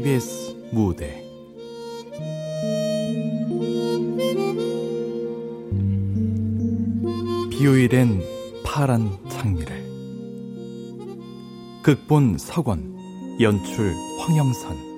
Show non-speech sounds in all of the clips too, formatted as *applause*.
KBS 무대. 비오일엔 파란 장미를. 극본 서권 연출 황영선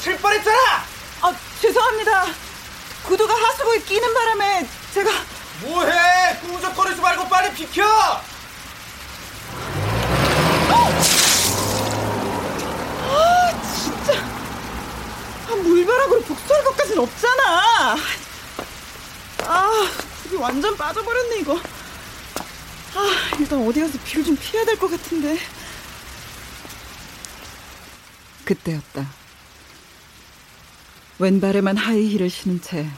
안 보이는데 칠 뻔했잖아! 아, 죄송합니다. 구두가 하수구에 끼는 바람에 제가... 뭐해! 꾸무적거리지 말고 빨리 비켜! 아, 진짜. 아, 물벼락으로 복수할 것까진 없잖아. 아, 굽이 완전 빠져버렸네, 이거. 아, 일단 어디 가서 비를 좀 피해야 될 것 같은데. 그때였다. 왼발에만 하이힐을 신은 채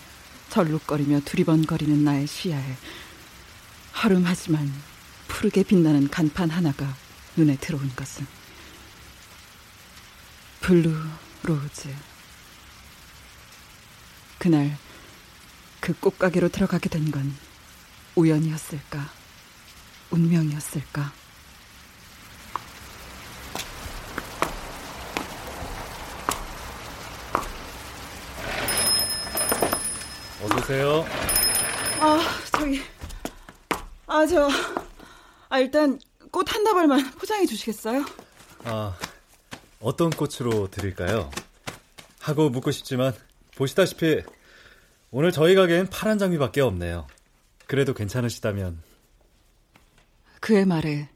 절룩거리며 두리번거리는 나의 시야에 허름하지만 푸르게 빛나는 간판 하나가 눈에 들어온 것은 Blue Rose. 그날 그 꽃가게로 들어가게 된 건 우연이었을까? 운명이었을까? 어서오세요. 아, 저기. 아, 저. 아, 일단 꽃 한 다발만 포장해 주시겠어요? 아, 어떤 꽃으로 드릴까요? 하고 묻고 싶지만 보시다시피 오늘 저희 가게엔 파란 장미밖에 없네요. 그래도 괜찮으시다면. 그의 말에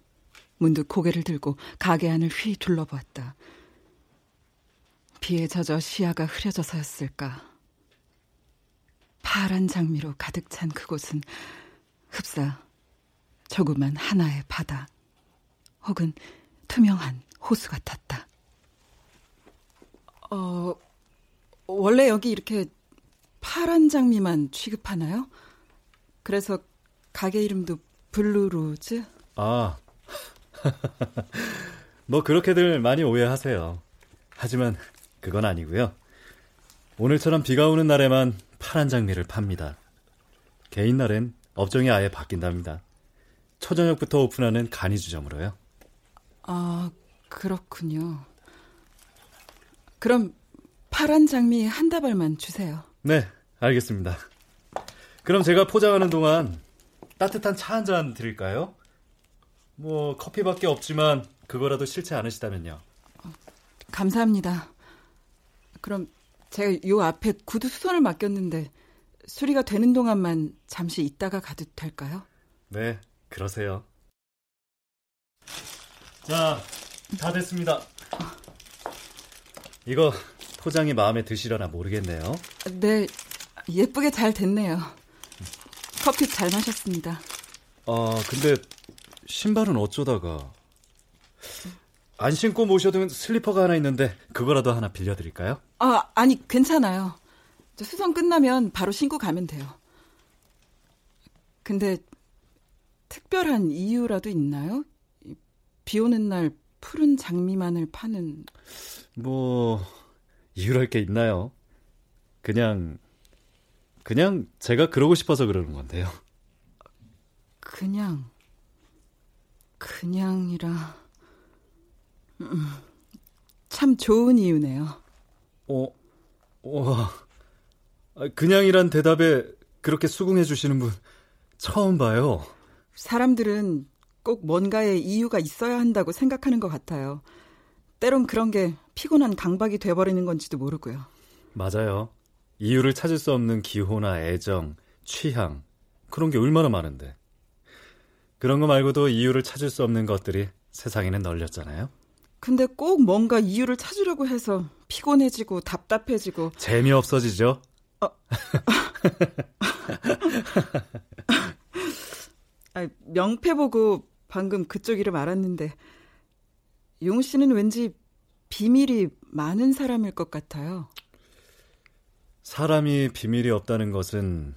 문득 고개를 들고 가게 안을 휘 둘러보았다. 비에 젖어 시야가 흐려져서였을까. 파란 장미로 가득 찬 그곳은 흡사 조그만 하나의 바다 혹은 투명한 호수 같았다. 어, 원래 여기 이렇게 파란 장미만 취급하나요? 그래서 가게 이름도 Blue Rose? 아, *laughs* 뭐 그렇게들 많이 오해하세요. 하지만 그건 아니고요. 오늘처럼 비가 오는 날에만 파란 장미를 팝니다. 개인 날엔 업종이 아예 바뀐답니다. 초저녁부터 오픈하는 간이주점으로요. 아, 그렇군요. 그럼 파란 장미 한 다발만 주세요. 네, 알겠습니다. 그럼 제가 포장하는 동안 따뜻한 차 한 잔 드릴까요? 뭐 커피밖에 없지만 그거라도 싫지 않으시다면요. 감사합니다. 그럼 제가 요 앞에 구두 수선을 맡겼는데 수리가 되는 동안만 잠시 있다가 가도 될까요? 네, 그러세요. 자, 다 됐습니다. 이거 포장이 마음에 드시려나 모르겠네요. 네, 예쁘게 잘 됐네요. 커피 잘 마셨습니다. 아, 근데 신발은 어쩌다가 안 신고 모셔둔 슬리퍼가 하나 있는데 그거라도 하나 빌려드릴까요? 아, 아니 괜찮아요. 수선 끝나면 바로 신고 가면 돼요. 근데 특별한 이유라도 있나요? 비 오는 날 푸른 장미만을 파는 뭐 이유랄 게 있나요? 그냥 그냥 제가 그러고 싶어서 그러는 건데요. 그냥 그냥이라 음, 참 좋은 이유네요. 어, 와, 아, 그냥이란 대답에 그렇게 수긍해 주시는 분 처음 봐요. 사람들은 꼭 뭔가의 이유가 있어야 한다고 생각하는 것 같아요. 때론 그런 게 피곤한 강박이 돼버리는 건지도 모르고요. 맞아요. 이유를 찾을 수 없는 기호나 애정, 취향, 그런 게 얼마나 많은데. 그런 거 말고도 이유를 찾을 수 없는 것들이 세상에는 널렸잖아요. 근데 꼭 뭔가 이유를 찾으려고 해서 피곤해지고 답답해지고 재미없어지죠? 어. *laughs* 아, 명패 보고 방금 그쪽 이름 알았는데 용 씨는 왠지 비밀이 많은 사람일 것 같아요. 사람이 비밀이 없다는 것은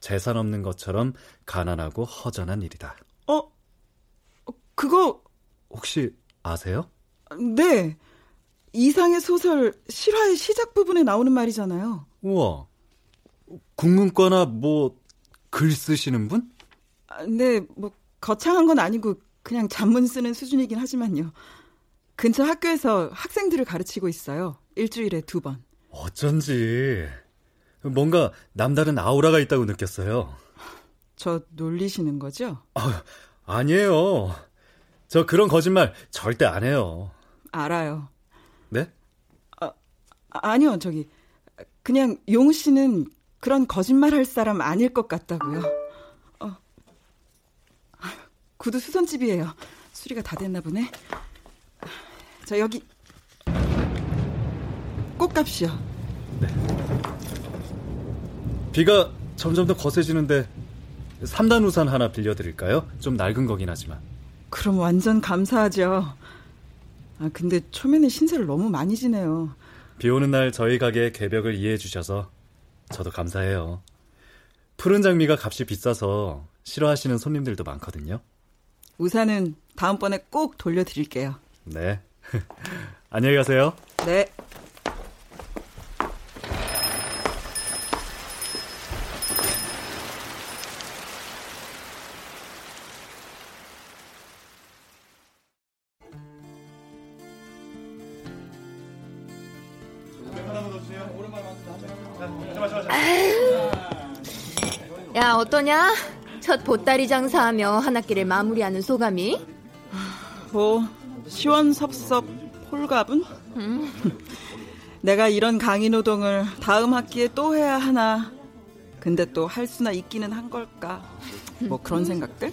재산 없는 것처럼 가난하고 허전한 일이다. 어? 어 그거 혹시 아세요? 네. 이상의 소설 실화의 시작 부분에 나오는 말이잖아요. 우와. 국문과나 뭐 글 쓰시는 분? 아, 네, 뭐 거창한 건 아니고 그냥 잡문 쓰는 수준이긴 하지만요. 근처 학교에서 학생들을 가르치고 있어요. 일주일에 두 번. 어쩐지 뭔가 남다른 아우라가 있다고 느꼈어요. 저 놀리시는 거죠? 아, 아니에요. 저 그런 거짓말 절대 안 해요. 알아요. 네? 아, 아니요, 저기 그냥 용 씨는 그런 거짓말 할 사람 아닐 것 같다고요. 어. 구두 수선집이에요. 수리가 다 됐나 보네. 자, 여기 꽃값이요. 네. 비가 점점 더 거세지는데 3단 우산 하나 빌려드릴까요? 좀 낡은 거긴 하지만. 그럼 완전 감사하죠. 아, 근데 초면에 신세를 너무 많이 지네요. 비 오는 날 저희 가게 개벽을 이해해 주셔서 저도 감사해요. 푸른 장미가 값이 비싸서 싫어하시는 손님들도 많거든요. 우산은 다음번에 꼭 돌려드릴게요. 네. *laughs* 안녕히 가세요. 네. 어떠냐? 첫 보따리 장사하며 한 학기를 마무리하는 소감이? 뭐, 시원섭섭 홀가분? 음. *laughs* 내가 이런 강의 노동을 다음 학기에 또 해야 하나. 근데 또 할 수나 있기는 한 걸까. 뭐 그런 생각들?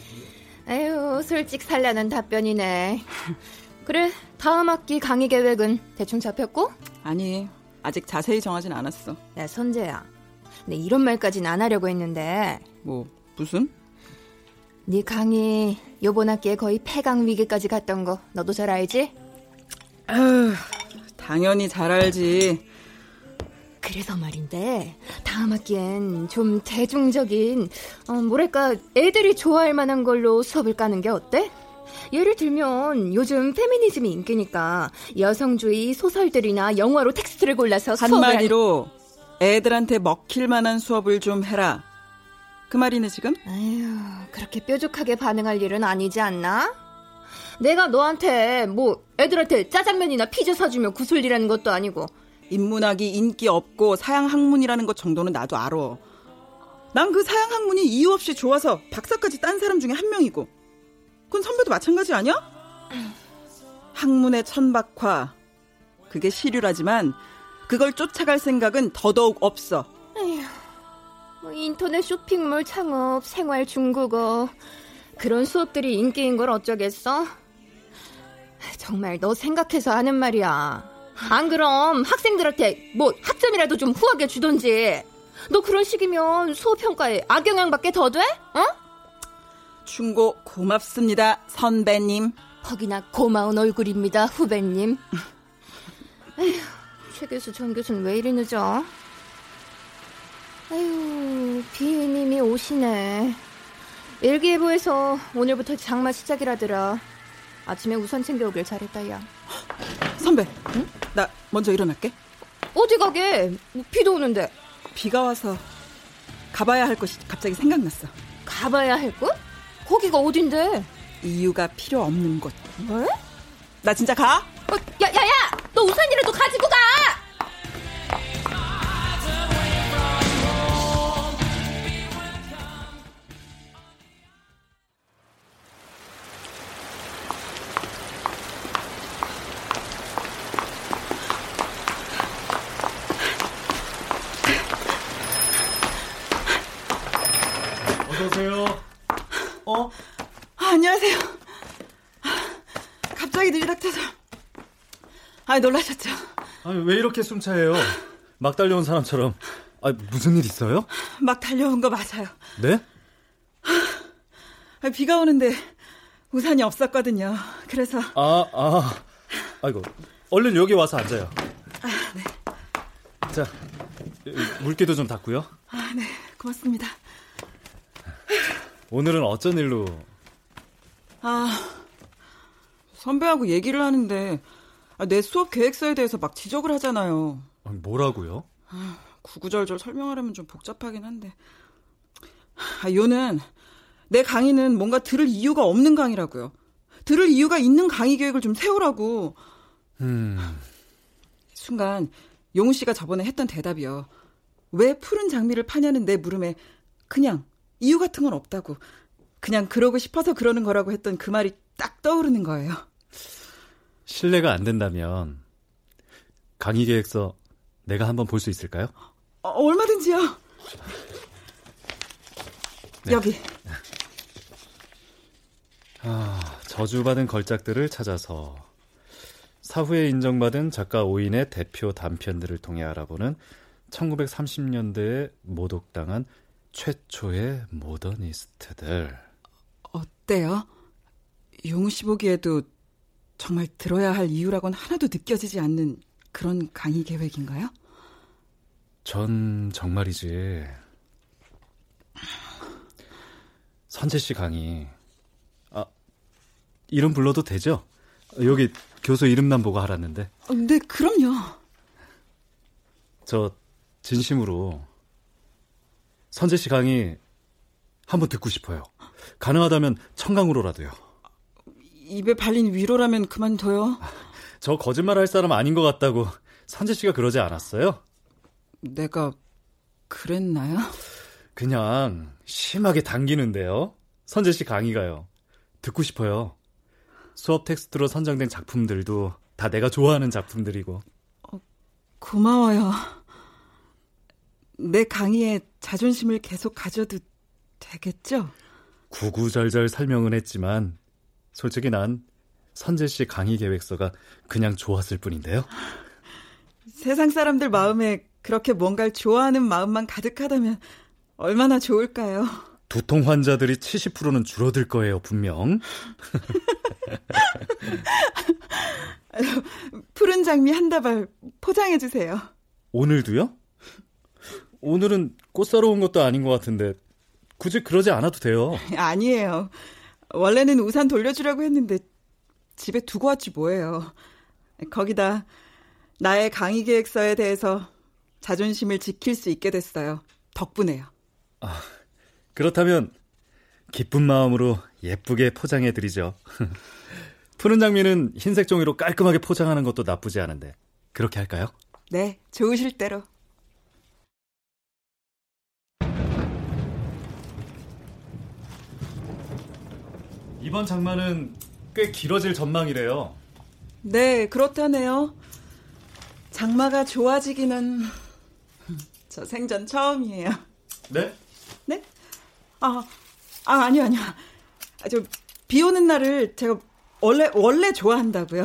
에휴, 솔직 살려는 답변이네. 그래, 다음 학기 강의 계획은 대충 잡혔고? 아니, 아직 자세히 정하진 않았어. 야, 선재야. 네 이런 말까지는 안 하려고 했는데. 뭐 무슨? 네 강의 요번 학기에 거의 폐강 위기까지 갔던 거 너도 잘 알지? 아휴, 당연히 잘 알지. 그래서 말인데 다음 학기엔 좀 대중적인 어, 뭐랄까 애들이 좋아할 만한 걸로 수업을 까는 게 어때? 예를 들면 요즘 페미니즘이 인기니까 여성주의 소설들이나 영화로 텍스트를 골라서 한마디로 애들한테 먹힐 만한 수업을 좀 해라. 그 말이네, 지금? 아휴, 그렇게 뾰족하게 반응할 일은 아니지 않나? 내가 너한테 뭐 애들한테 짜장면이나 피자 사주면 구슬리라는 것도 아니고 인문학이 인기 없고 사양 학문이라는 것 정도는 나도 알아. 난 그 사양 학문이 이유 없이 좋아서 박사까지 딴 사람 중에 한 명이고. 그건 선배도 마찬가지 아니야? 학문의 천박화. 그게 시류라지만 그걸 쫓아갈 생각은 더더욱 없어. 에휴, 뭐 인터넷 쇼핑몰 창업, 생활 중국어 그런 수업들이 인기인 걸 어쩌겠어? 정말 너 생각해서 하는 말이야. 안 그럼 학생들한테 뭐 학점이라도 좀 후하게 주던지. 너 그런 식이면 수업 평가에 악영향밖에 더 돼? 어? 충고 고맙습니다, 선배님. 퍽이나 고마운 얼굴입니다, 후배님. *laughs* 에휴. 최 교수, 전 교수는 왜 이리 늦어? 아유, 비님이 오시네. 일기예보에서 오늘부터 장마 시작이라더라. 아침에 우산 챙겨오길 잘했다, 야. *gasps* 선배, 응? 나 먼저 일어날게. 어디 가게? 뭐 비도 오는데. 비가 와서 가봐야 할 곳이 갑자기 생각났어. 가봐야 할 곳? 거기가 어딘데? 이유가 필요 없는 곳. 왜? 나 진짜 가? 어, 야, 야, 야! 너 우산이라도 가지고 가! 아, 놀라셨죠? 아니, 왜 이렇게 숨차해요? 막 달려온 사람처럼. 아, 무슨 일 있어요? 막 달려온 거 맞아요. 네? 아, 비가 오는데 우산이 없었거든요. 그래서 아, 아. 아이고. 얼른 여기 와서 앉아요. 아, 네. 자, 물기도 좀 닦고요. 아, 네. 고맙습니다. 오늘은 어쩐 일로? 아, 선배하고 얘기를 하는데 아, 내 수업 계획서에 대해서 막 지적을 하잖아요. 뭐라고요? 아, 구구절절 설명하려면 좀 복잡하긴 한데. 아, 요는 내 강의는 뭔가 들을 이유가 없는 강의라고요. 들을 이유가 있는 강의 계획을 좀 세우라고. 음. 순간 용우 씨가 저번에 했던 대답이요. 왜 푸른 장미를 파냐는 내 물음에 그냥 이유 같은 건 없다고. 그냥 그러고 싶어서 그러는 거라고 했던 그 말이 딱 떠오르는 거예요. 신뢰가 안 된다면 강의 계획서 내가 한번 볼 수 있을까요? 어, 얼마든지요. 네. 여기. 아, 저주받은 걸작들을 찾아서 사후에 인정받은 작가 오인의 대표 단편들을 통해 알아보는 1930년대에 모독당한 최초의 모더니스트들. 어때요? 용우 씨 보기에도 정말 들어야 할 이유라고는 하나도 느껴지지 않는 그런 강의 계획인가요? 전 정말이지. 선재 씨 강의. 아, 이름 불러도 되죠? 여기 교수 이름만 보고 하라는데. 어, 네, 그럼요. 저 진심으로 선재 씨 강의 한번 듣고 싶어요. 가능하다면 청강으로라도요. 입에 발린 위로라면 그만둬요. 저 거짓말 할 사람 아닌 것 같다고 선재 씨가 그러지 않았어요? 내가 그랬나요? 그냥 심하게 당기는데요. 선재 씨 강의가요. 듣고 싶어요. 수업 텍스트로 선정된 작품들도 다 내가 좋아하는 작품들이고. 어, 고마워요. 내 강의에 자존심을 계속 가져도 되겠죠? 구구절절 설명은 했지만 솔직히 난 선재 씨 강의 계획서가 그냥 좋았을 뿐인데요. 세상 사람들 마음에 그렇게 뭔가를 좋아하는 마음만 가득하다면 얼마나 좋을까요? 두통 환자들이 70%는 줄어들 거예요, 분명. *laughs* 푸른 장미 한 다발 포장해 주세요. 오늘도요? 오늘은 꽃 사러 온 것도 아닌 것 같은데 굳이 그러지 않아도 돼요. *laughs* 아니에요. 원래는 우산 돌려주려고 했는데 집에 두고 왔지 뭐예요. 거기다 나의 강의 계획서에 대해서 자존심을 지킬 수 있게 됐어요. 덕분에요. 아, 그렇다면 기쁜 마음으로 예쁘게 포장해 드리죠. *laughs* 푸른 장미는 흰색 종이로 깔끔하게 포장하는 것도 나쁘지 않은데 그렇게 할까요? 네, 좋으실 대로. 이번 장마는 꽤 길어질 전망이래요. 네, 그렇다네요. 장마가 좋아지기는 *laughs* 저 생전 처음이에요. 네? 네? 아, 아 아니요, 아니요. 아, 저비 오는 날을 제가 원래 원래 좋아한다고요.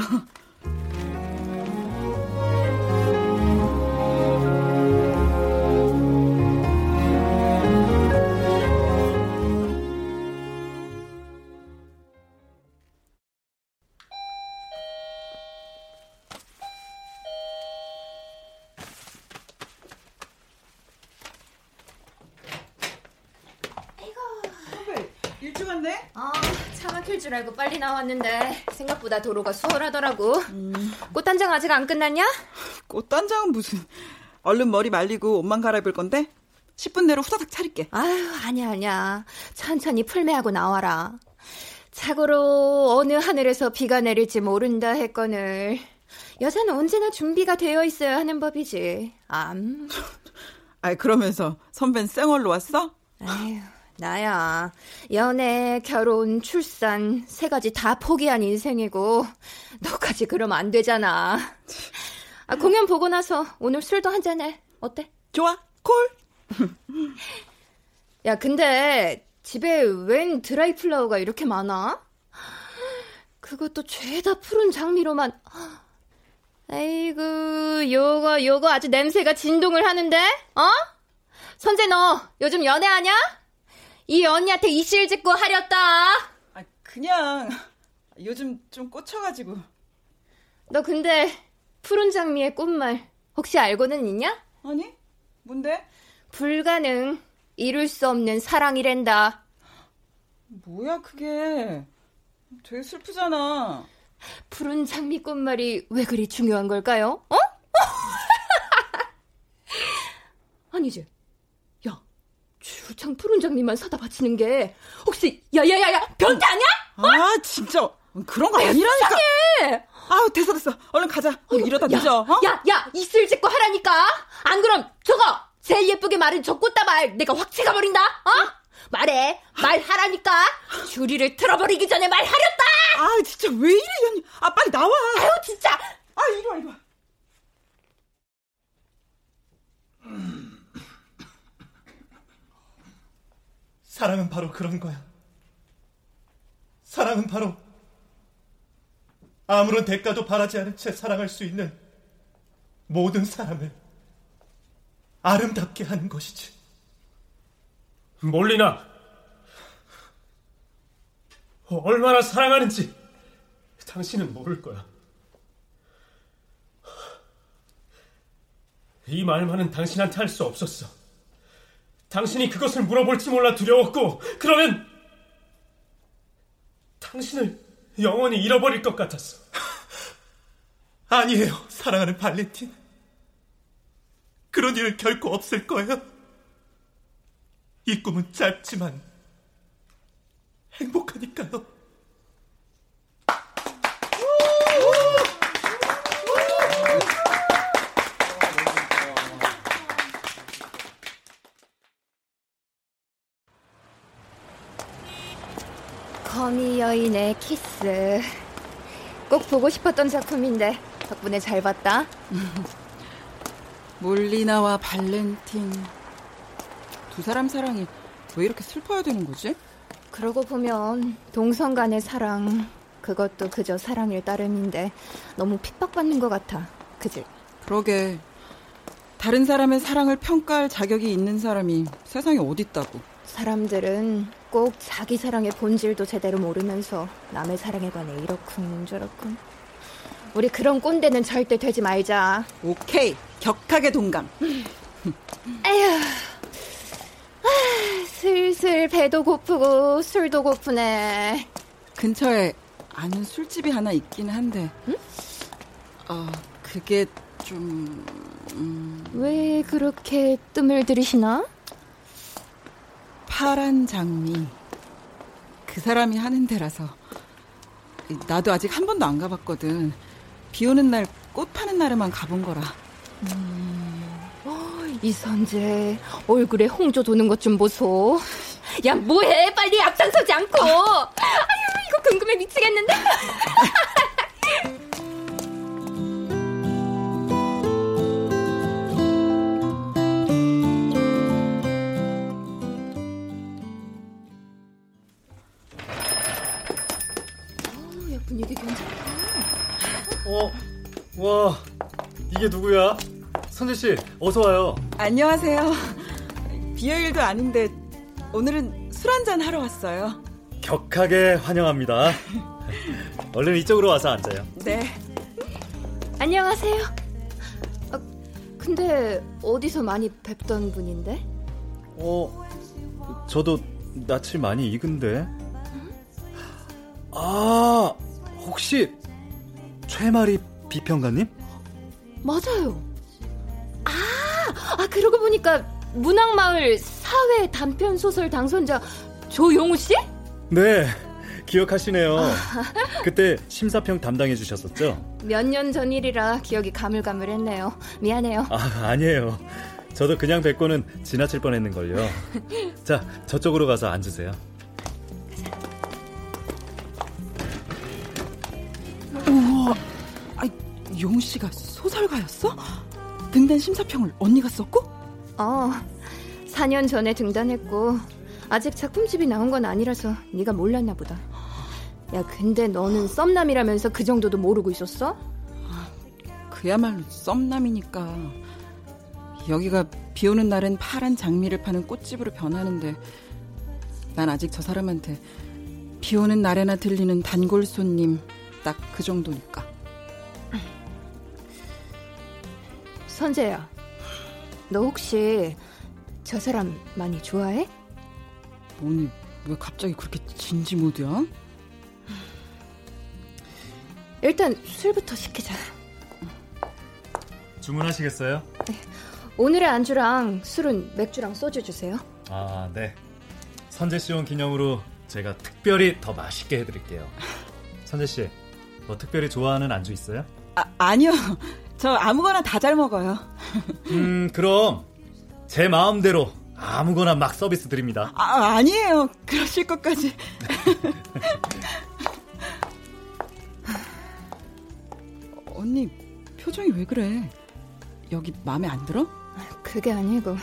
빨리 나왔는데 생각보다 도로가 수월하더라고. 음. 꽃단장 아직 안 끝났냐? 꽃단장은 무슨 얼른 머리 말리고 옷만 갈아입을 건데 10분 내로 후다닥 차릴게. 아유 아니야 아니야 천천히 풀매하고 나와라. 자고로 어느 하늘에서 비가 내릴지 모른다 했거늘 여자는 언제나 준비가 되어 있어야 하는 법이지. 암. *laughs* 아이 그러면서 선배는 쌩얼로 왔어? 아휴 나야 연애, 결혼, 출산 세 가지 다 포기한 인생이고 너까지 그러면 안 되잖아. 아, 공연 보고 나서 오늘 술도 한 잔해. 어때? 좋아. 콜. 야, 근데 집에 웬 드라이 플라워가 이렇게 많아? 그것도 죄다 푸른 장미로만. 아이고, 요거, 요거 아주 냄새가 진동을 하는데? 어? 선재 너 요즘 연애하냐? 이 언니한테 이실 짓고 하렸다. 아, 그냥 요즘 좀 꽂혀가지고. 너 근데 푸른 장미의 꽃말 혹시 알고는 있냐? 아니? 뭔데? 불가능. 이룰 수 없는 사랑이랜다. 뭐야 그게? 되게 슬프잖아. 푸른 장미 꽃말이 왜 그리 중요한 걸까요? 어? *laughs* 아니지. 야, 주창 푸른 장미만 사다 바치는 게 혹시 야야야야 변태 아니야? 아 진짜 그런 거 아니라니까. 이상해. 아우 됐어 됐어. 얼른 가자. 어, 이러다 야, 늦어. 어? 야, 야, 이슬 짓고 하라니까. 안 그럼 저거 제일 예쁘게 마른 저 꽃다발 내가 확 찍어버린다. 어? 말해, 말하라니까. 줄이를 틀어버리기 전에 말하렸다. 아 진짜 왜 이래 이 언니. 아 빨리 나와. 아유 진짜. 아 이리 와 이리 와. 사랑은 바로 그런 거야. 사랑은 바로 아무런 대가도 바라지 않은 채 사랑할 수 있는 모든 사람을 아름답게 하는 것이지. 몰리나 얼마나 사랑하는지 당신은 모를 거야. 이 말만은 당신한테 할 수 없었어. 당신이 그것을 물어볼지 몰라 두려웠고, 그러면 당신을 영원히 잃어버릴 것 같았어. *laughs* 아니에요, 사랑하는 발렌틴. 그런 일 결코 없을 거예요. 이 꿈은 짧지만 행복하니까요. 거미 여인의 키스. 꼭 보고 싶었던 작품인데 덕분에 잘 봤다. *laughs* 몰리나와 발렌틴 두 사람 사랑이 왜 이렇게 슬퍼야 되는 거지? 그러고 보면 동성 간의 사랑 그것도 그저 사랑일 따름인데 너무 핍박받는 것 같아. 그지? 그러게 다른 사람의 사랑을 평가할 자격이 있는 사람이 세상에 어딨다고. 사람들은 꼭 자기 사랑의 본질도 제대로 모르면서 남의 사랑에 관해 이렇군 저렇군. 우리 그런 꼰대는 절대 되지 말자. 오케이 격하게 동감. 에휴. 아, 슬슬 배도 고프고 술도 고프네. 근처에 아는 술집이 하나 있긴 한데. 응? 어 그게 좀 음, 왜 그렇게 뜸을 들이시나? 파란 장미. 그 사람이 하는 데라서. 나도 아직 한 번도 안 가봤거든. 비 오는 날 꽃 파는 날에만 가본 거라. 이선재 얼굴에 홍조 도는 것 좀 보소. 야 뭐해 빨리 앞장서지 않고. 아유 이거 궁금해 미치겠는데. *laughs* 이게 누구야? 선재 씨, 어서 와요. 안녕하세요. 비어일도 아닌데 오늘은 술 한잔 하러 왔어요. 격하게 환영합니다. 얼른 이쪽으로 와서 앉아요. 네. 안녕하세요. 아, 근데 어디서 많이 뵙던 분인데? 어, 저도 낯이 많이 익은데. 아, 혹시 최마리 비평가님? 맞아요. 아, 아 그러고 보니까 문학마을 사회 단편 소설 당선자 조용우 씨? 네, 기억하시네요. 그때 심사평 담당해 주셨었죠? 몇 년 전 일이라 기억이 가물가물했네요. 미안해요. 아, 아니에요. 저도 그냥 뵙고는 지나칠 뻔했는걸요. 자, 저쪽으로 가서 앉으세요. 용우 씨가 소설가였어? 등단 심사평을 언니가 썼고? 어, 4년 전에 등단했고 아직 작품집이 나온 건 아니라서 네가 몰랐나 보다. 야, 근데 너는 썸남이라면서 그 정도도 모르고 있었어? 그야말로 썸남이니까. 여기가 비 오는 날엔 파란 장미를 파는 꽃집으로 변하는데 난 아직 저 사람한테 비 오는 날에나 들리는 단골 손님 딱 그 정도니까. 선재야, 너 혹시 저 사람 많이 좋아해? 뭐니 왜 갑자기 그렇게 진지 모드야? 일단 술부터 시키자. 주문하시겠어요? 오늘의 안주랑 술은 맥주랑 소주 주세요. 아, 네. 선재 씨 온 기념으로 제가 특별히 더 맛있게 해드릴게요. 선재 씨, 뭐 특별히 좋아하는 안주 있어요? 아, 아니요. 저 아무거나 다 잘 먹어요. 음, 그럼 제 마음대로 아무거나 막 서비스 드립니다. 아, 아니에요. 그러실 것까지. *laughs* 언니, 표정이 왜 그래? 여기 마음에 안 들어? 그게 아니고.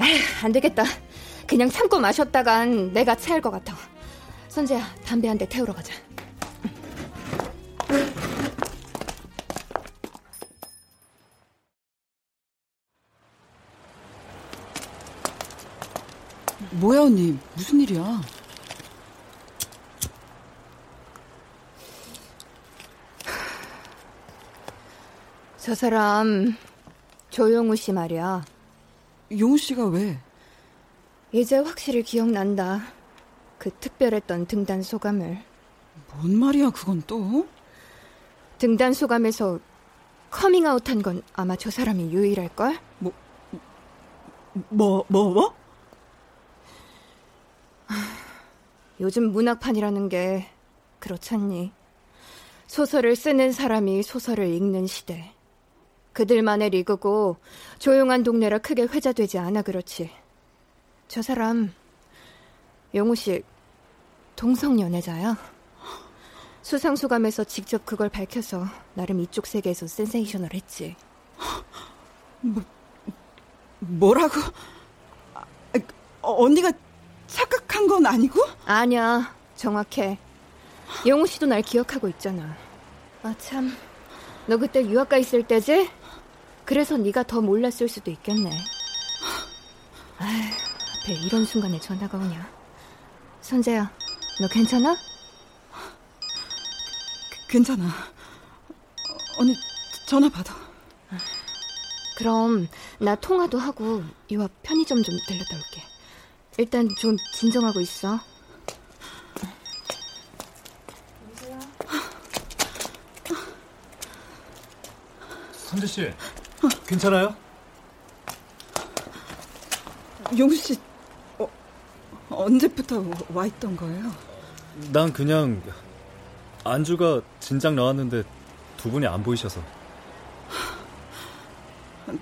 에휴, 안 되겠다. 그냥 참고 마셨다간 내가 체할 것 같아. 선재야, 담배 한 대 태우러 가자. 뭐야, 언니? 무슨 일이야? 저 사람 조용우 씨 말이야. 용우 씨가 왜? 이제 확실히 기억난다. 그 특별했던 등단 소감을. 뭔 말이야, 그건 또? 등단 소감에서 커밍아웃 한 건 아마 저 사람이 유일할걸? 뭐, 뭐, 뭐? 요즘 문학판이라는 게 그렇잖니. 소설을 쓰는 사람이 소설을 읽는 시대. 그들만의 리그고 조용한 동네라 크게 회자되지 않아 그렇지. 저 사람 용우 씨 동성 연애자야. 수상소감에서 직접 그걸 밝혀서 나름 이쪽 세계에서 센세이셔널했지. 뭐라고? 아, 어, 언니가 착각한 건 아니고? 아니야, 정확해. 용우 씨도 날 기억하고 있잖아. 아 참, 너 그때 유학가 있을 때지? 그래서 네가 더 몰랐을 수도 있겠네. 아휴, 앞에 이런 순간에 전화가 오냐. 선재야, 너 괜찮아? 괜찮아. 언니 전화 받아. 그럼 나 통화도 하고 이앞 편의점 좀 들렸다 올게. 일단 좀 진정하고 있어. 선재 씨, 괜찮아요? 용우 씨 어, 언제부터 와 있던 거예요? 난 그냥 안주가 진작 나왔는데 두 분이 안 보이셔서.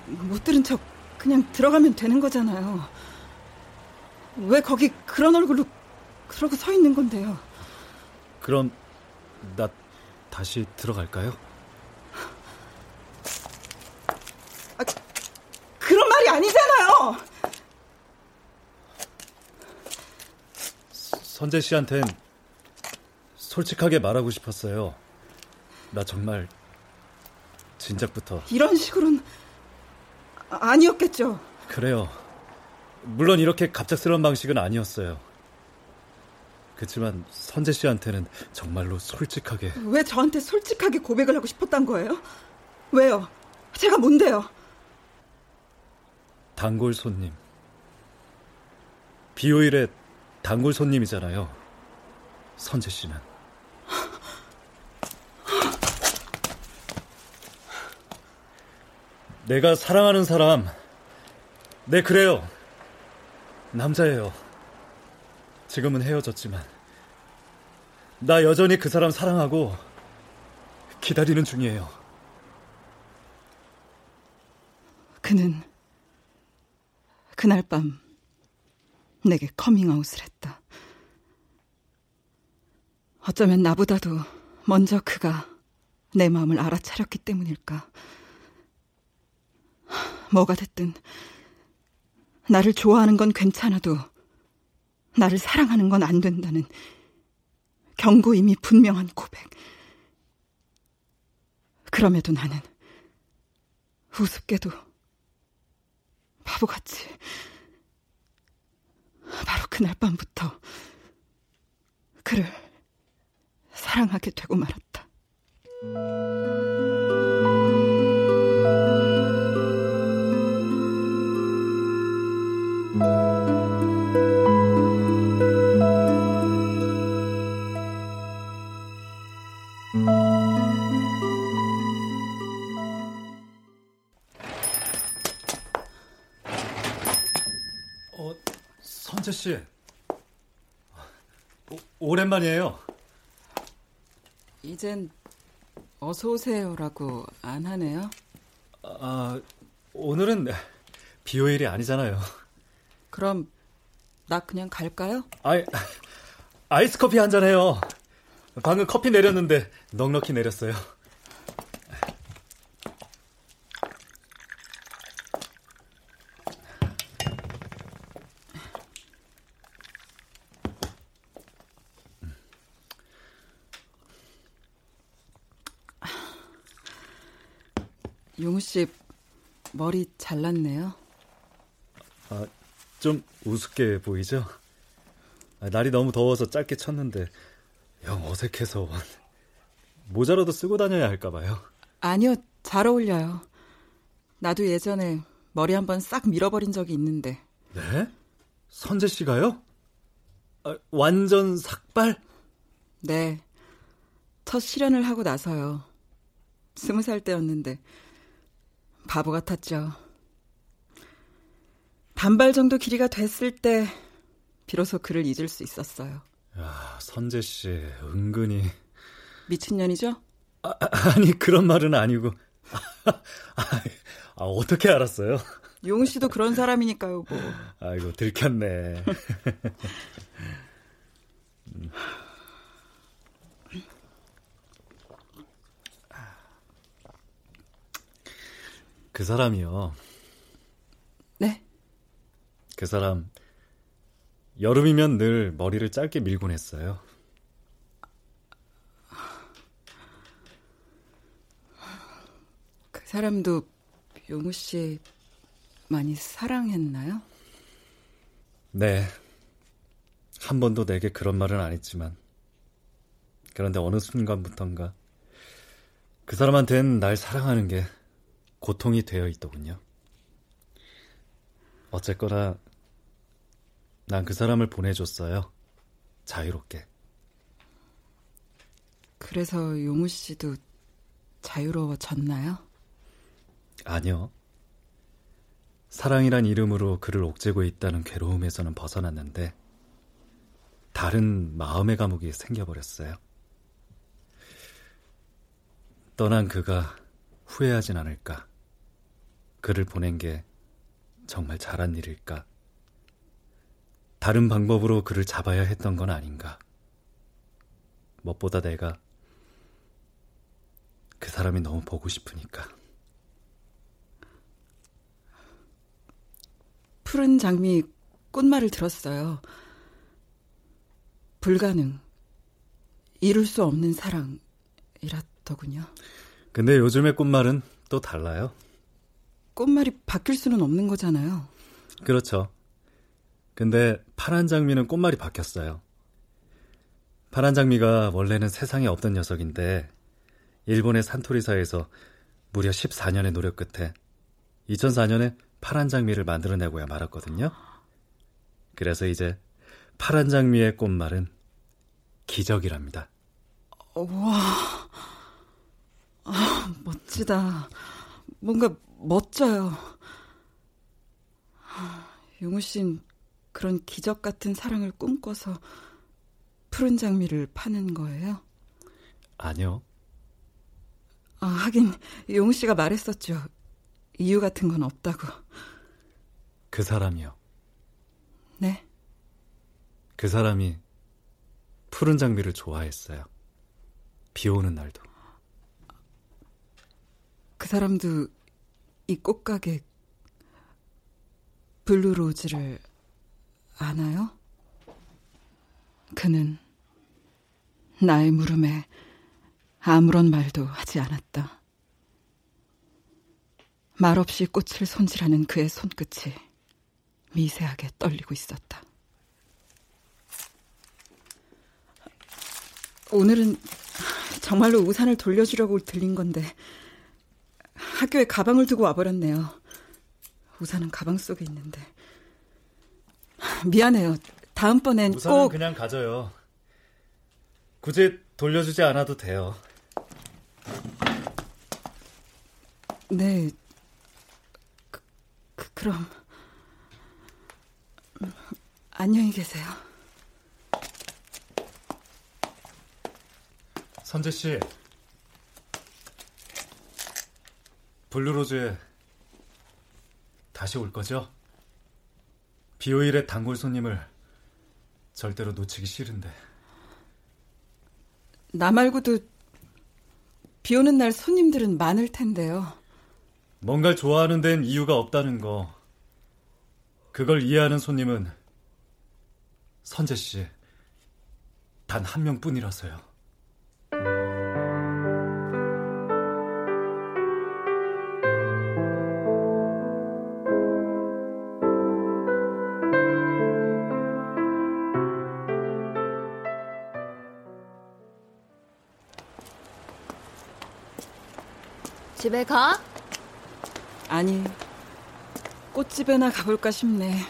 못 들은 척 그냥 들어가면 되는 거잖아요. 왜 거기 그런 얼굴로 그러고 서 있는 건데요? 그럼 나 다시 들어갈까요? 그런 말이 아니잖아요. 선재 씨한텐 솔직하게 말하고 싶었어요. 나 정말 진작부터 이런 식으로는 아니었겠죠. 그래요. 물론 이렇게 갑작스러운 방식은 아니었어요. 그렇지만 선재 씨한테는 정말로 솔직하게 왜 저한테 솔직하게 고백을 하고 싶었단 거예요? 왜요? 제가 뭔데요? 단골 손님. 비오일의 단골 손님이잖아요. 선재 씨는. 내가 사랑하는 사람, 네, 그래요. 남자예요. 지금은 헤어졌지만. 나 여전히 그 사람 사랑하고 기다리는 중이에요. 그는 그날 밤 내게 커밍아웃을 했다. 어쩌면 나보다도 먼저 그가 내 마음을 알아차렸기 때문일까. 뭐가 됐든 나를 좋아하는 건 괜찮아도 나를 사랑하는 건 안 된다는 경고임이 분명한 고백. 그럼에도 나는 우습게도 바보같이 바로 그날 밤부터 그를 사랑하게 되고 말았다. 선재 씨. 오, 오랜만이에요. 이젠 어서 오세요라고 안 하네요. 아, 오늘은 비요일이 아니잖아요. 그럼 나 그냥 갈까요? 아이, 아이스 커피 한 잔 해요. 방금 커피 내렸는데 넉넉히 내렸어요. 용우 씨 머리 잘랐네요. 아, 좀 우습게 보이죠? 아, 날이 너무 더워서 짧게 쳤는데 영 어색해서 모자라도 쓰고 다녀야 할까 봐요. 아니요, 잘 어울려요. 나도 예전에 머리 한번 싹 밀어버린 적이 있는데. 네? 선재 씨가요? 아, 완전 삭발? 네. 첫 실현을 하고 나서요. 스무 살 때였는데 바보 같았죠. 단발 정도 길이가 됐을 때 비로소 그를 잊을 수 있었어요. 야, 선재 씨 은근히 미친년이죠? 아, 아니 그런 말은 아니고 *laughs* 아, 어떻게 알았어요? 용우 씨도 그런 사람이니까요, 뭐. 아이고 들켰네. *laughs* 그 사람이요. 네? 그 사람 여름이면 늘 머리를 짧게 밀곤 했어요. 그 사람도 용우 씨 많이 사랑했나요? 네. 한 번도 내게 그런 말은 안 했지만. 그런데 어느 순간부턴가 그 사람한텐 날 사랑하는 게 고통이 되어 있더군요. 어쨌거나 난 그 사람을 보내줬어요. 자유롭게. 그래서 용우 씨도 자유로워졌나요? 아니요. 사랑이란 이름으로 그를 옥죄고 있다는 괴로움에서는 벗어났는데 다른 마음의 감옥이 생겨버렸어요. 떠난 그가 후회하진 않을까? 그를 보낸 게 정말 잘한 일일까? 다른 방법으로 그를 잡아야 했던 건 아닌가? 무엇보다 내가 그 사람이 너무 보고 싶으니까. 푸른 장미 꽃말을 들었어요. 불가능. 이룰 수 없는 사랑이랐더군요. 근데 요즘의 꽃말은 또 달라요. 꽃말이 바뀔 수는 없는 거잖아요. 그렇죠. 근데 파란 장미는 꽃말이 바뀌었어요. 파란 장미가 원래는 세상에 없던 녀석인데 일본의 산토리사에서 무려 14년의 노력 끝에 2004년에 파란 장미를 만들어내고야 말았거든요. 그래서 이제 파란 장미의 꽃말은 기적이랍니다. 와, 아, 멋지다. 뭔가 멋져요. 용우 씨는 그런 기적 같은 사랑을 꿈꿔서 푸른 장미를 파는 거예요? 아니요. 아, 하긴 용우 씨가 말했었죠. 이유 같은 건 없다고. 그 사람이요. 네? 그 사람이 푸른 장미를 좋아했어요. 비 오는 날도. 그 사람도 이 꽃가게 블루로즈를 아나요? 그는 나의 물음에 아무런 말도 하지 않았다. 말없이 꽃을 손질하는 그의 손끝이 미세하게 떨리고 있었다. 오늘은 정말로 우산을 돌려주려고 들린 건데 학교에 가방을 두고 와버렸네요. 우산은 가방 속에 있는데 미안해요. 다음번엔 우산은 꼭 그냥 가져요. 굳이 돌려주지 않아도 돼요. 네. 그, 그, 그럼 안녕히 계세요. 선재 씨. 블루로즈에 다시 올 거죠? 비오일의 단골 손님을 절대로 놓치기 싫은데. 나 말고도 비 오는 날 손님들은 많을 텐데요. 뭔가를 좋아하는 데는 이유가 없다는 거. 그걸 이해하는 손님은 선재 씨 단 한 명뿐이라서요. 집에 가? 아니, 꽃집에나 가볼까 싶네.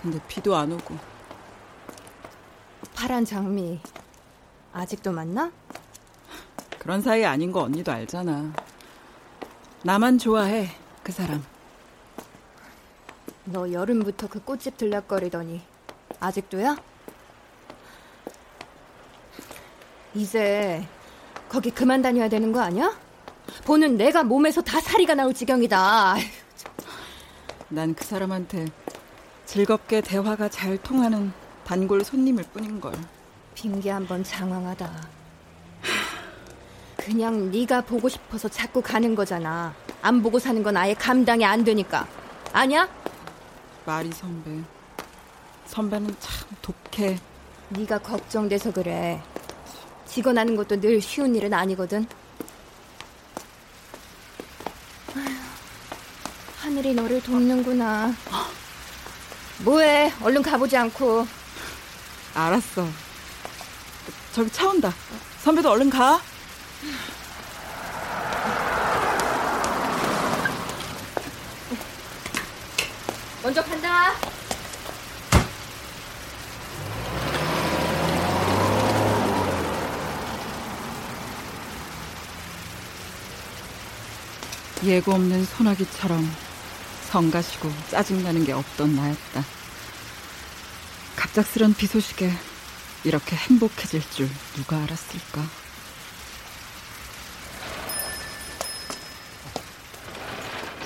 근데 비도 안 오고. 파란 장미 아직도 만나? 그런 사이 아닌 거 언니도 알잖아. 나만 좋아해, 그 사람. 너 여름부터 그 꽃집 들락거리더니 아직도야? 이제 거기 그만 다녀야 되는 거 아니야? 보는 내가 몸에서 다 살이가 나올 지경이다. 난 그 사람한테 즐겁게 대화가 잘 통하는 단골 손님일 뿐인걸. 핑계 한번 장황하다. 그냥 네가 보고 싶어서 자꾸 가는 거잖아. 안 보고 사는 건 아예 감당이 안 되니까. 아니야? 마리 선배. 선배는 참 독해. 네가 걱정돼서 그래. 직원하는 것도 늘 쉬운 일은 아니거든. 아휴, 하늘이 너를 돕는구나. 뭐해? 얼른 가보지 않고. 알았어. 저기 차 온다. 선배도 얼른 가. 먼저 간다. 예고 없는 소나기처럼 성가시고 짜증나는 게 없던 나였다. 갑작스런 비 소식에 이렇게 행복해질 줄 누가 알았을까?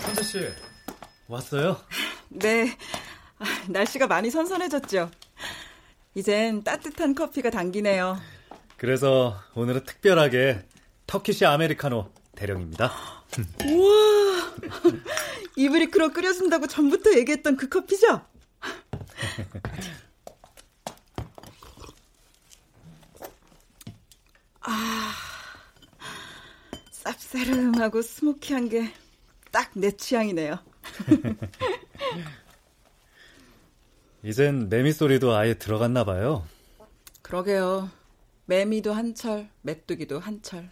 선재 씨 왔어요? 네. 아, 날씨가 많이 선선해졌죠? 이젠 따뜻한 커피가 당기네요. 그래서 오늘은 특별하게 터키시 아메리카노 대령입니다. 우와! *laughs* 이브리크로 끓여준다고 전부터 얘기했던 그 커피죠? *laughs* 아, 쌉싸름하고 스모키한 게 딱 내 취향이네요. *laughs* 이젠 매미 소리도 아예 들어갔나 봐요. 그러게요. 매미도 한철, 메뚜기도 한철.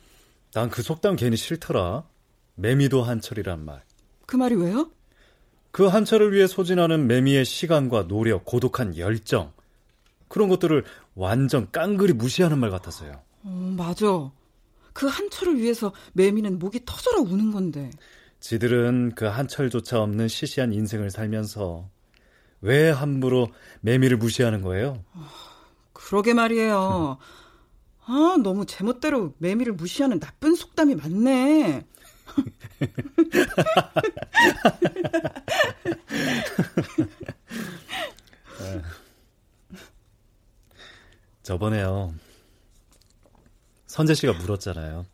난 그 속담 괜히 싫더라. 매미도 한철이란 말. 그 말이 왜요? 그 한철을 위해 소진하는 매미의 시간과 노력, 고독한 열정. 그런 것들을 완전 깡그리 무시하는 말 같아서요. 어, 맞아. 그 한철을 위해서 매미는 목이 터져라 우는 건데. 지들은 그 한철조차 없는 시시한 인생을 살면서 왜 함부로 매미를 무시하는 거예요? 그러게 말이에요. 아, 너무 제멋대로 매미를 무시하는 나쁜 속담이 많네. 저번에요. 선재 씨가 물었잖아요.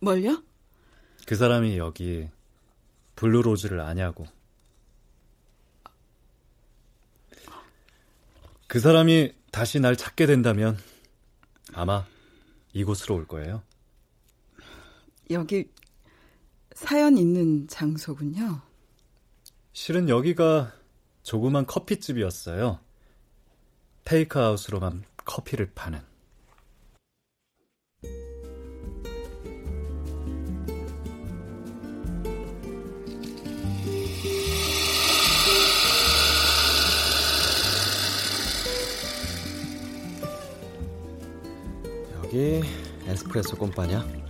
뭘요? 그 사람이 여기 블루로즈를 아냐고. 그 사람이 다시 날 찾게 된다면 아마 이곳으로 올 거예요. 여기 사연 있는 장소군요. 실은 여기가 조그만 커피집이었어요. 테이크아웃으로만 커피를 파는. 여기 에스프레소 꼼빠냐?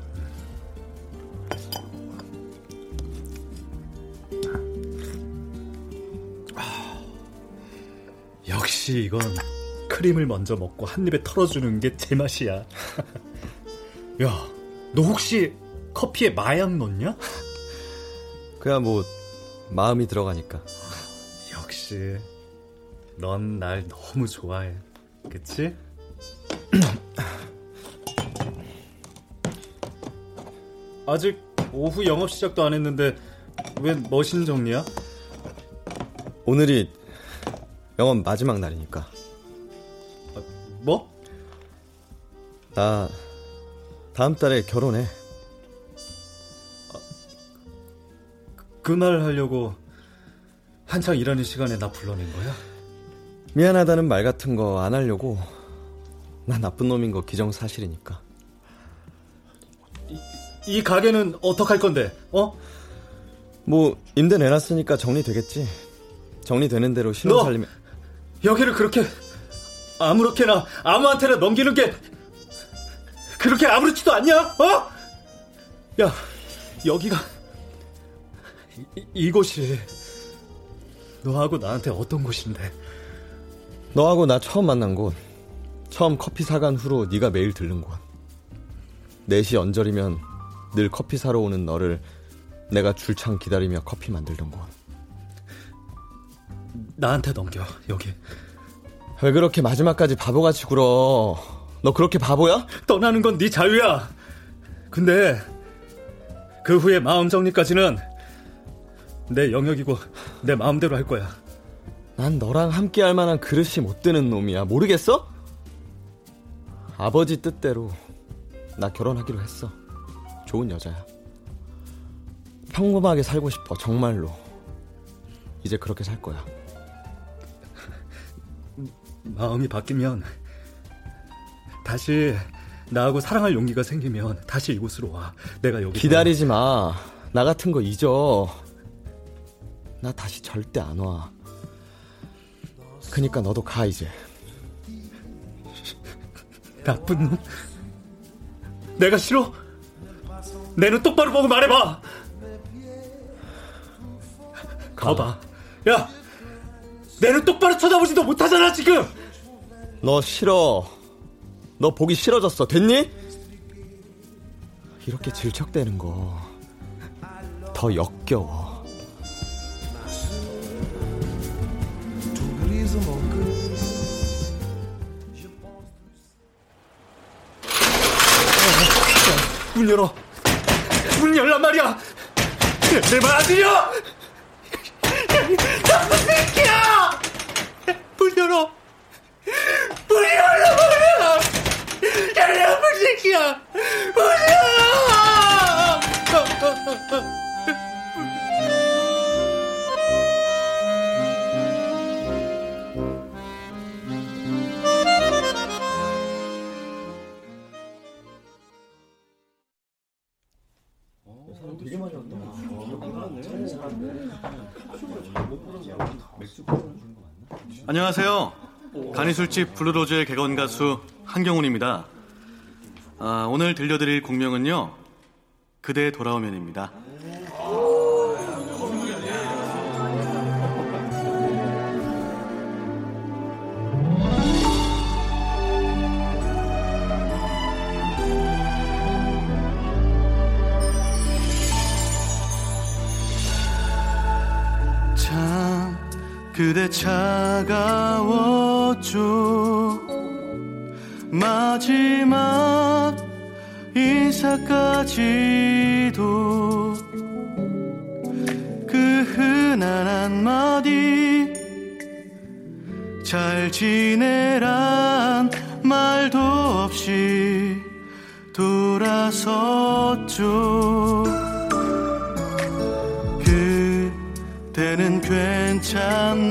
역시 이건 크림을 먼저 먹고 한 입에 털어주는 게 제맛이야. *laughs* 야, 너 혹시 커피에 마약 넣냐? 그야 뭐 마음이 들어가니까. 역시 넌 날 너무 좋아해. 그치? *clears throat* 아직 오후 영업 시작도 안 했는데 왜 머신 정리야? 오늘이 영업 마지막 날이니까. 뭐? 나 다음 달에 결혼해. 그날 하려고 한창 일하는 시간에 나 불러낸 거야? 미안하다는 말 같은 거 안 하려고. 나 나쁜 놈인 거 기정사실이니까. 이, 이 가게는 어떡할 건데? 어? 뭐 임대 내놨으니까 정리되겠지. 정리되는 대로 신혼 너! 살림에 여기를 그렇게 아무렇게나 아무한테나 넘기는 게 그렇게 아무렇지도 않냐? 어? 야, 여기가 이, 이곳이 너하고 나한테 어떤 곳인데? 너하고 나 처음 만난 곳. 처음 커피 사간 후로 네가 매일 들른 곳. 4시 언저리면 늘 커피 사러 오는 너를 내가 줄창 기다리며 커피 만들던 곳. 나한테 넘겨 여기 왜 그렇게 마지막까지 바보같이 굴어? 너 그렇게 바보야? 떠나는 건 네 자유야. 근데 그 후에 마음 정리까지는 내 영역이고 내 마음대로 할 거야. 난 너랑 함께 할 만한 그릇이 못 되는 놈이야. 모르겠어? 아버지 뜻대로 나 결혼하기로 했어. 좋은 여자야. 평범하게 살고 싶어, 정말로. 이제 그렇게 살 거야. 마음이 바뀌면 다시 나하고 사랑할 용기가 생기면 다시 이곳으로 와. 내가 여기 기다리지 마. 나 같은 거 잊어. 나 다시 절대 안 와. 그니까 너도 가 이제. 나쁜 놈. 내가 싫어? 내 눈 똑바로 보고 말해봐. 가봐. 야, 내눈 똑바로 쳐다보지도 못하잖아 지금. 너 싫어. 너 보기 싫어졌어. 됐니? 이렇게 질척대는 거 더 역겨워. 문 열어. 문 열란 말이야. 내말안 들려? 열어. 문 열어. 야, 나쁜 새끼야. 문 열어! 안녕하세요. 간이술집 블루로즈의 개건 가수 한경훈입니다. 아, 오늘 들려드릴 곡명은요. 그대 돌아오면입니다. 그대 차가웠죠 마지막 인사까지도 그 흔한 한마디. 잘 지내란 말도 없이 돌아섰죠 그대는 괜찮나요?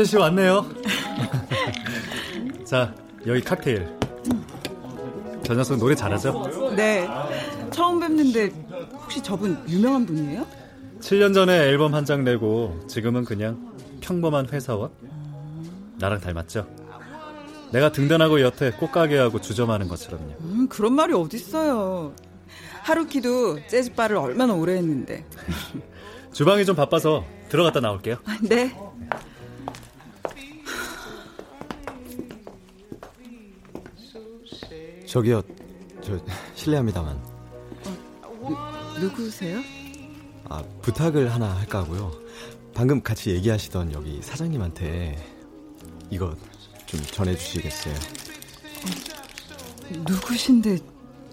어, 선재 씨 왔네요. *laughs* 자, 여기 칵테일. 저 녀석 노래 잘하죠? 네. 처음 뵙는데 혹시 저분 유명한 분이에요? 7년 전에 앨범 한 장 내고 지금은 그냥 평범한 회사원? 나랑 닮았죠? 내가 등단하고 여태 꽃가게하고 주점하는 것처럼요. 음, 그런 말이 어딨어요. 하루키도 재즈바를 얼마나 오래 했는데. *laughs* 주방이 좀 바빠서 들어갔다 나올게요. 아, 네. 저기요, 저 실례합니다만. 누, 누구세요? 아, 부탁을 하나 할까 하고요. 방금 같이 얘기하시던 여기 사장님한테 이거 좀 전해주시겠어요? 누구신데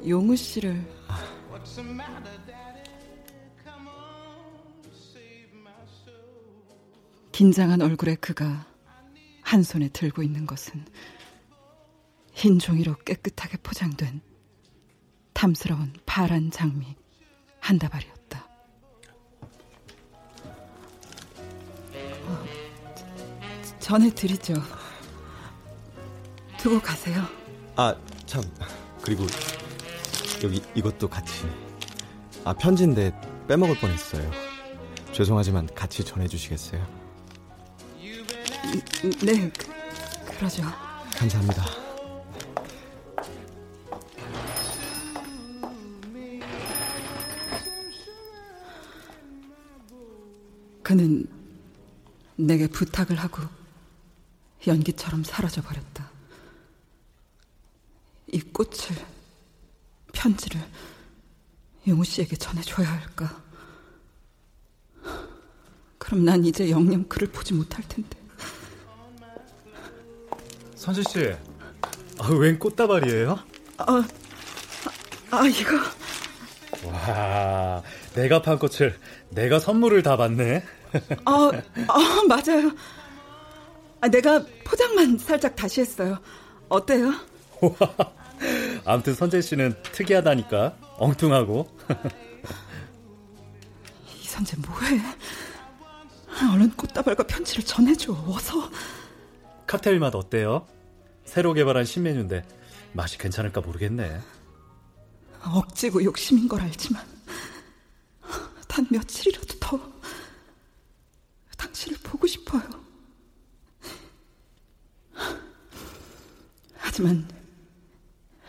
용우 씨를 긴장한 얼굴에 그가 한 손에 들고 있는 것은 흰 종이로 깨끗하게 포장된 탐스러운 파란 장미 한 다발이었다. 어, 전해드리죠. 두고 가세요. 아, 참. 그리고 여기 이것도 같이. 아, 편지인데 빼먹을 뻔했어요. 죄송하지만 같이 전해주시겠어요? 네, 그, 그러죠. 감사합니다. 그는 내게 부탁을 하고 연기처럼 사라져 버렸다. 이 꽃을, 편지를 용우 씨에게 전해줘야 할까? 그럼 난 이제 영영 그를 보지 못할 텐데. 선주 씨, 아, 웬 꽃다발이에요? 아, 아 이거. 와, 내가 판 꽃을 내가 선물을 다 받네. 아, 아 *laughs* 맞아요. 아, 내가 포장만 살짝 다시 했어요. 어때요? 아무튼 선재 씨는 특이하다니까. 엉뚱하고. *laughs* 이 선재 뭐해? 얼른 꽃다발과 편지를 전해줘. 어서. 칵테일 맛 어때요? 새로 개발한 신메뉴인데 맛이 괜찮을까 모르겠네. 억지고 욕심인 걸 알지만 단 며칠이라도 더 당신을 보고 싶어요. 하지만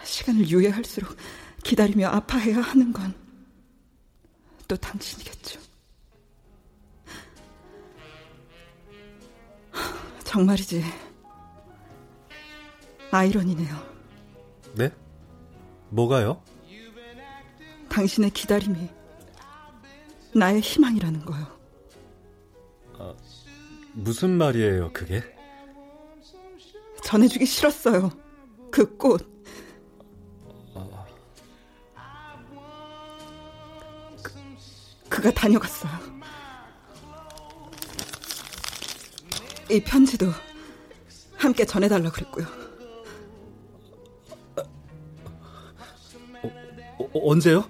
시간을 유예할수록 기다리며 아파해야 하는 건 또 당신이겠죠. 정말이지. 아이러니네요. 네? 뭐가요? 당신의 기다림이 나의 희망이라는 거요. 아, 무슨 말이에요, 그게? 전해주기 싫었어요. 그 꽃. 그, 그가 다녀갔어요. 이 편지도 함께 전해달라 그랬고요. 어, 언제요?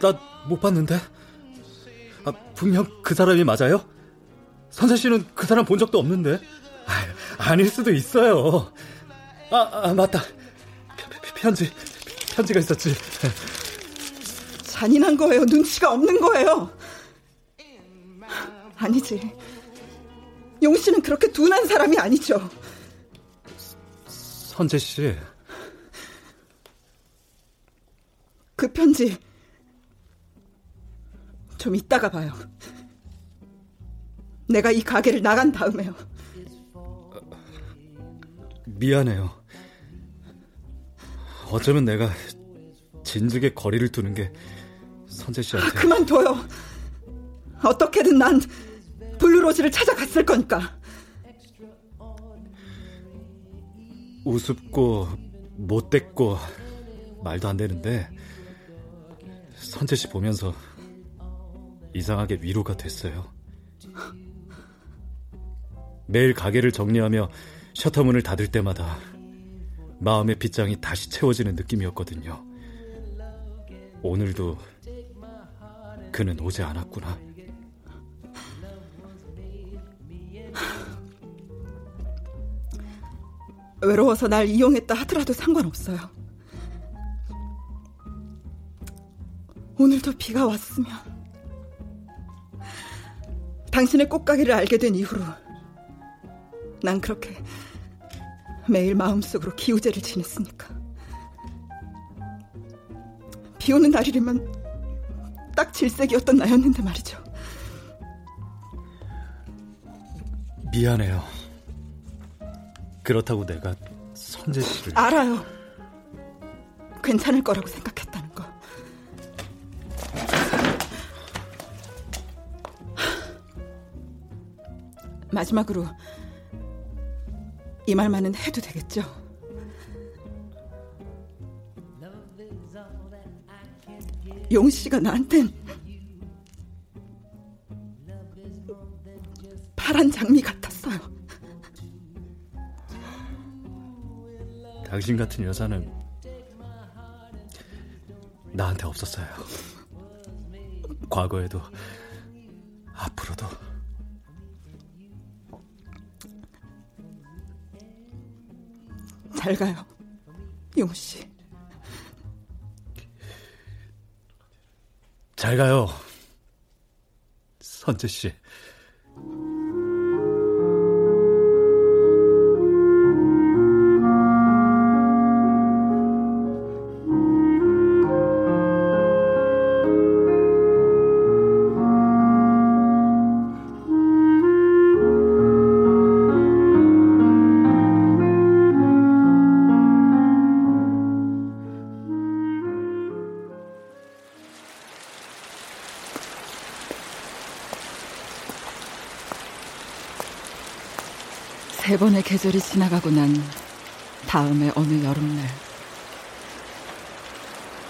나 못 봤는데. 아, 분명 그 사람이 맞아요? 선세 씨는 그 사람 본 적도 없는데. 아, 아닐 수도 있어요. 아, 아 맞다. 편지, 편지가 있었지. 잔인한 거예요. 눈치가 없는 거예요. 아니지. 용 씨는 그렇게 둔한 사람이 아니죠. 선재 씨. 그 편지 좀 이따가 봐요. 내가 이 가게를 나간 다음에요. 미안해요. 어쩌면 내가 진즉에 거리를 두는 게 선재 씨한테 그만둬요. 어떻게든 난 블루로즈를 찾아갔을 거니까. 우습고 못됐고 말도 안 되는데 선재 씨 보면서 이상하게 위로가 됐어요. 매일 가게를 정리하며 셔터문을 닫을 때마다 마음의 빗장이 다시 채워지는 느낌이었거든요. 오늘도 그는 오지 않았구나. 외로워서 날 이용했다 하더라도 상관없어요. 오늘도 비가 왔으면 당신의 꽃가게를 알게 된 이후로 난 그렇게 매일 마음속으로 기우제를 지냈으니까 비 오는 날이라면 딱 질색이었던 나였는데 말이죠. 미안해요. 그렇다고 내가 선재 씨를 알아요. 괜찮을 거라고 생각했다는 거. 마지막으로 이 말만은 해도 되겠죠? 용 씨가 나한텐 파란 장미 같았어요. 당신 같은 여자는 나한테 없었어요. 과거에도 잘 가요, 용 씨. 잘 가요. 선재 씨. 세 번의 계절이 지나가고 난 다음에 어느 여름날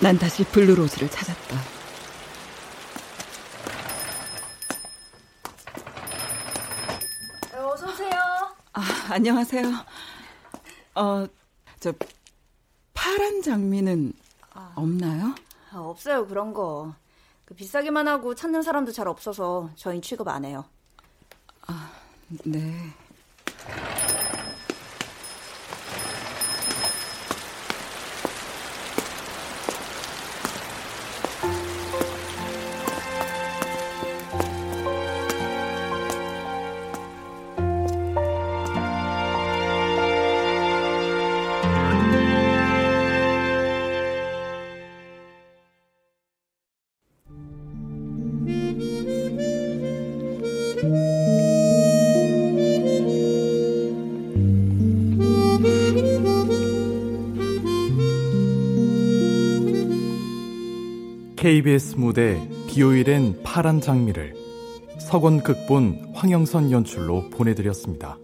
난 다시 블루로즈를 찾았다. 어서 오세요. 아, 안녕하세요. 어, 저 파란 장미는 없나요? 아, 없어요 그런 거. 그 비싸기만 하고 찾는 사람도 잘 없어서 저희 취급 안 해요. 네. KBS 무대 비오일엔 파란 장미를 서건 극본 황영선 연출로 보내드렸습니다.